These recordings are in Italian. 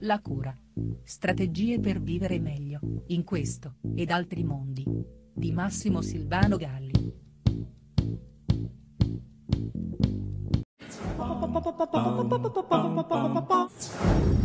La cura. Strategie per vivere meglio, in questo, ed altri mondi. Di Massimo Silvano Galli.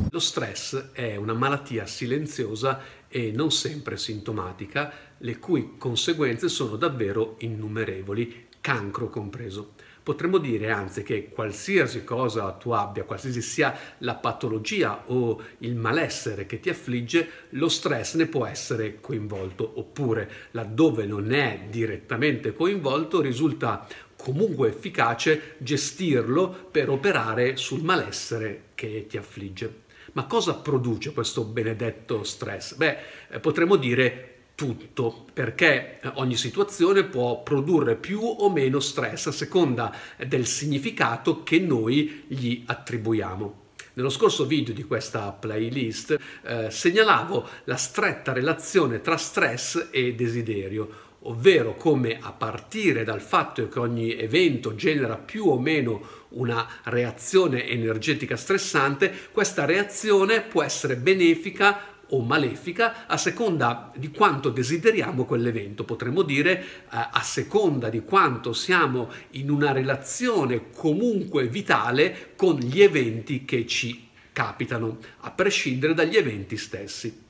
Lo stress è una malattia silenziosa e non sempre sintomatica, le cui conseguenze sono davvero innumerevoli, cancro compreso. Potremmo dire anzi che qualsiasi cosa tu abbia, qualsiasi sia la patologia o il malessere che ti affligge, lo stress ne può essere coinvolto, oppure laddove non è direttamente coinvolto risulta comunque efficace gestirlo per operare sul malessere che ti affligge. Ma cosa produce questo benedetto stress? Beh, eh, potremmo dire tutto, perché eh, ogni situazione può produrre più o meno stress a seconda del significato che noi gli attribuiamo. Nello scorso video di questa playlist eh, segnalavo la stretta relazione tra stress e desiderio, ovvero come a partire dal fatto che ogni evento genera più o meno una reazione energetica stressante, questa reazione può essere benefica o malefica a seconda di quanto desideriamo quell'evento. Potremmo dire eh, a seconda di quanto siamo in una relazione comunque vitale con gli eventi che ci capitano, a prescindere dagli eventi stessi.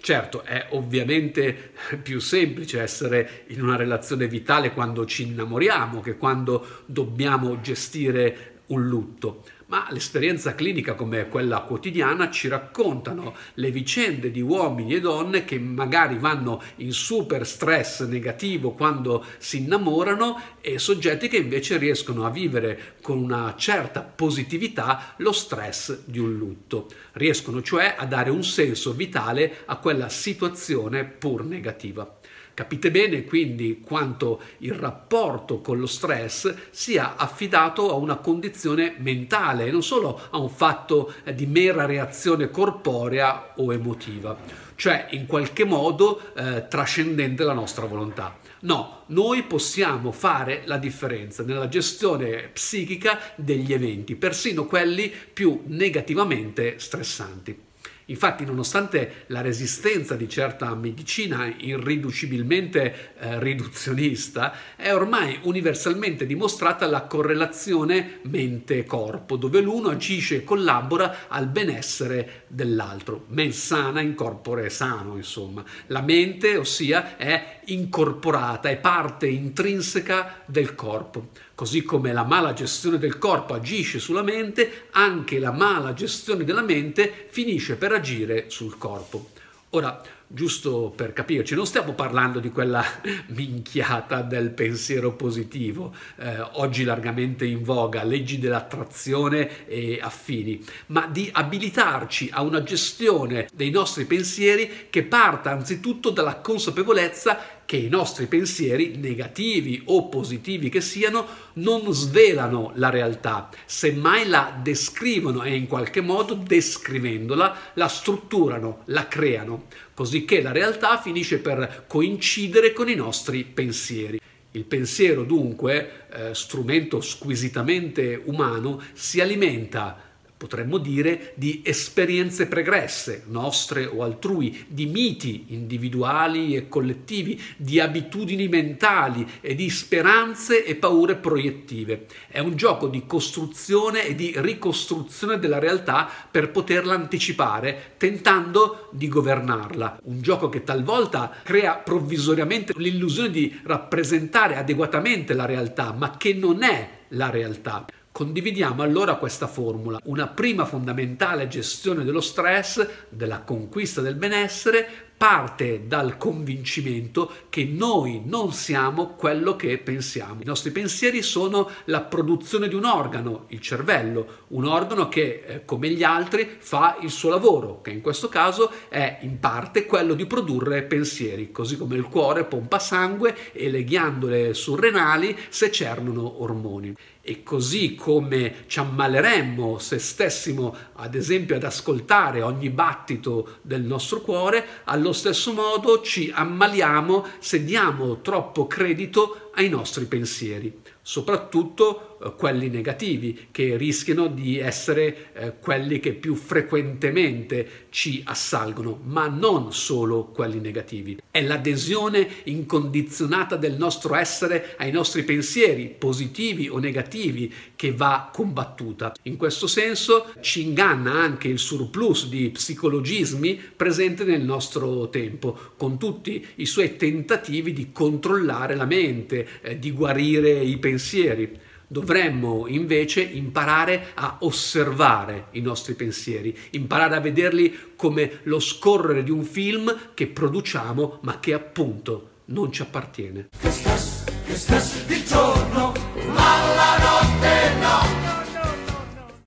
Certo, è ovviamente più semplice essere in una relazione vitale quando ci innamoriamo che quando dobbiamo gestire un lutto ma l'esperienza clinica come quella quotidiana ci raccontano le vicende di uomini e donne che magari vanno in super stress negativo quando si innamorano e soggetti che invece riescono a vivere con una certa positività lo stress di un lutto. Riescono cioè a dare un senso vitale a quella situazione pur negativa. Capite bene quindi quanto il rapporto con lo stress sia affidato a una condizione mentale, non solo a un fatto di mera reazione corporea o emotiva, cioè in qualche modo eh, trascendente la nostra volontà. No, noi possiamo fare la differenza nella gestione psichica degli eventi, persino quelli più negativamente stressanti. Infatti, nonostante la resistenza di certa medicina irriducibilmente eh, riduzionista, è ormai universalmente dimostrata la correlazione mente-corpo, dove l'uno agisce e collabora al benessere dell'altro. Mens sana in corpore sano, insomma. La mente, ossia, è incorporata, è parte intrinseca del corpo. Così come la mala gestione del corpo agisce sulla mente, anche la mala gestione della mente finisce per agire sul corpo. Ora, giusto per capirci, non stiamo parlando di quella minchiata del pensiero positivo, eh, oggi largamente in voga, leggi dell'attrazione e affini, ma di abilitarci a una gestione dei nostri pensieri che parta anzitutto dalla consapevolezza che i nostri pensieri, negativi o positivi che siano, non svelano la realtà, semmai la descrivono e in qualche modo descrivendola la strutturano, la creano, così che la realtà finisce per coincidere con i nostri pensieri. Il pensiero dunque, eh, strumento squisitamente umano, si alimenta potremmo dire, di esperienze pregresse, nostre o altrui, di miti individuali e collettivi, di abitudini mentali e di speranze e paure proiettive. È un gioco di costruzione e di ricostruzione della realtà per poterla anticipare, tentando di governarla. Un gioco che talvolta crea provvisoriamente l'illusione di rappresentare adeguatamente la realtà, ma che non è la realtà. Condividiamo allora questa formula, una prima fondamentale gestione dello stress, della conquista del benessere, parte dal convincimento che noi non siamo quello che pensiamo. I nostri pensieri sono la produzione di un organo, il cervello, un organo che eh, come gli altri fa il suo lavoro, che in questo caso è in parte quello di produrre pensieri, così come il cuore pompa sangue e le ghiandole surrenali secernono ormoni. E così come ci ammaleremmo se stessimo ad esempio ad ascoltare ogni battito del nostro cuore, allo stesso modo ci ammaliamo se diamo troppo credito ai nostri pensieri, soprattutto eh, quelli negativi, che rischiano di essere eh, quelli che più frequentemente ci assalgono, ma non solo quelli negativi. È l'adesione incondizionata del nostro essere ai nostri pensieri, positivi o negativi, che va combattuta. In questo senso ci inganna anche il surplus di psicologismi presente nel nostro tempo, con tutti i suoi tentativi di controllare la mente, eh, di guarire i pensieri. Dovremmo invece imparare a osservare i nostri pensieri, imparare a vederli come lo scorrere di un film che produciamo ma che appunto non ci appartiene. Che stas, che giorno,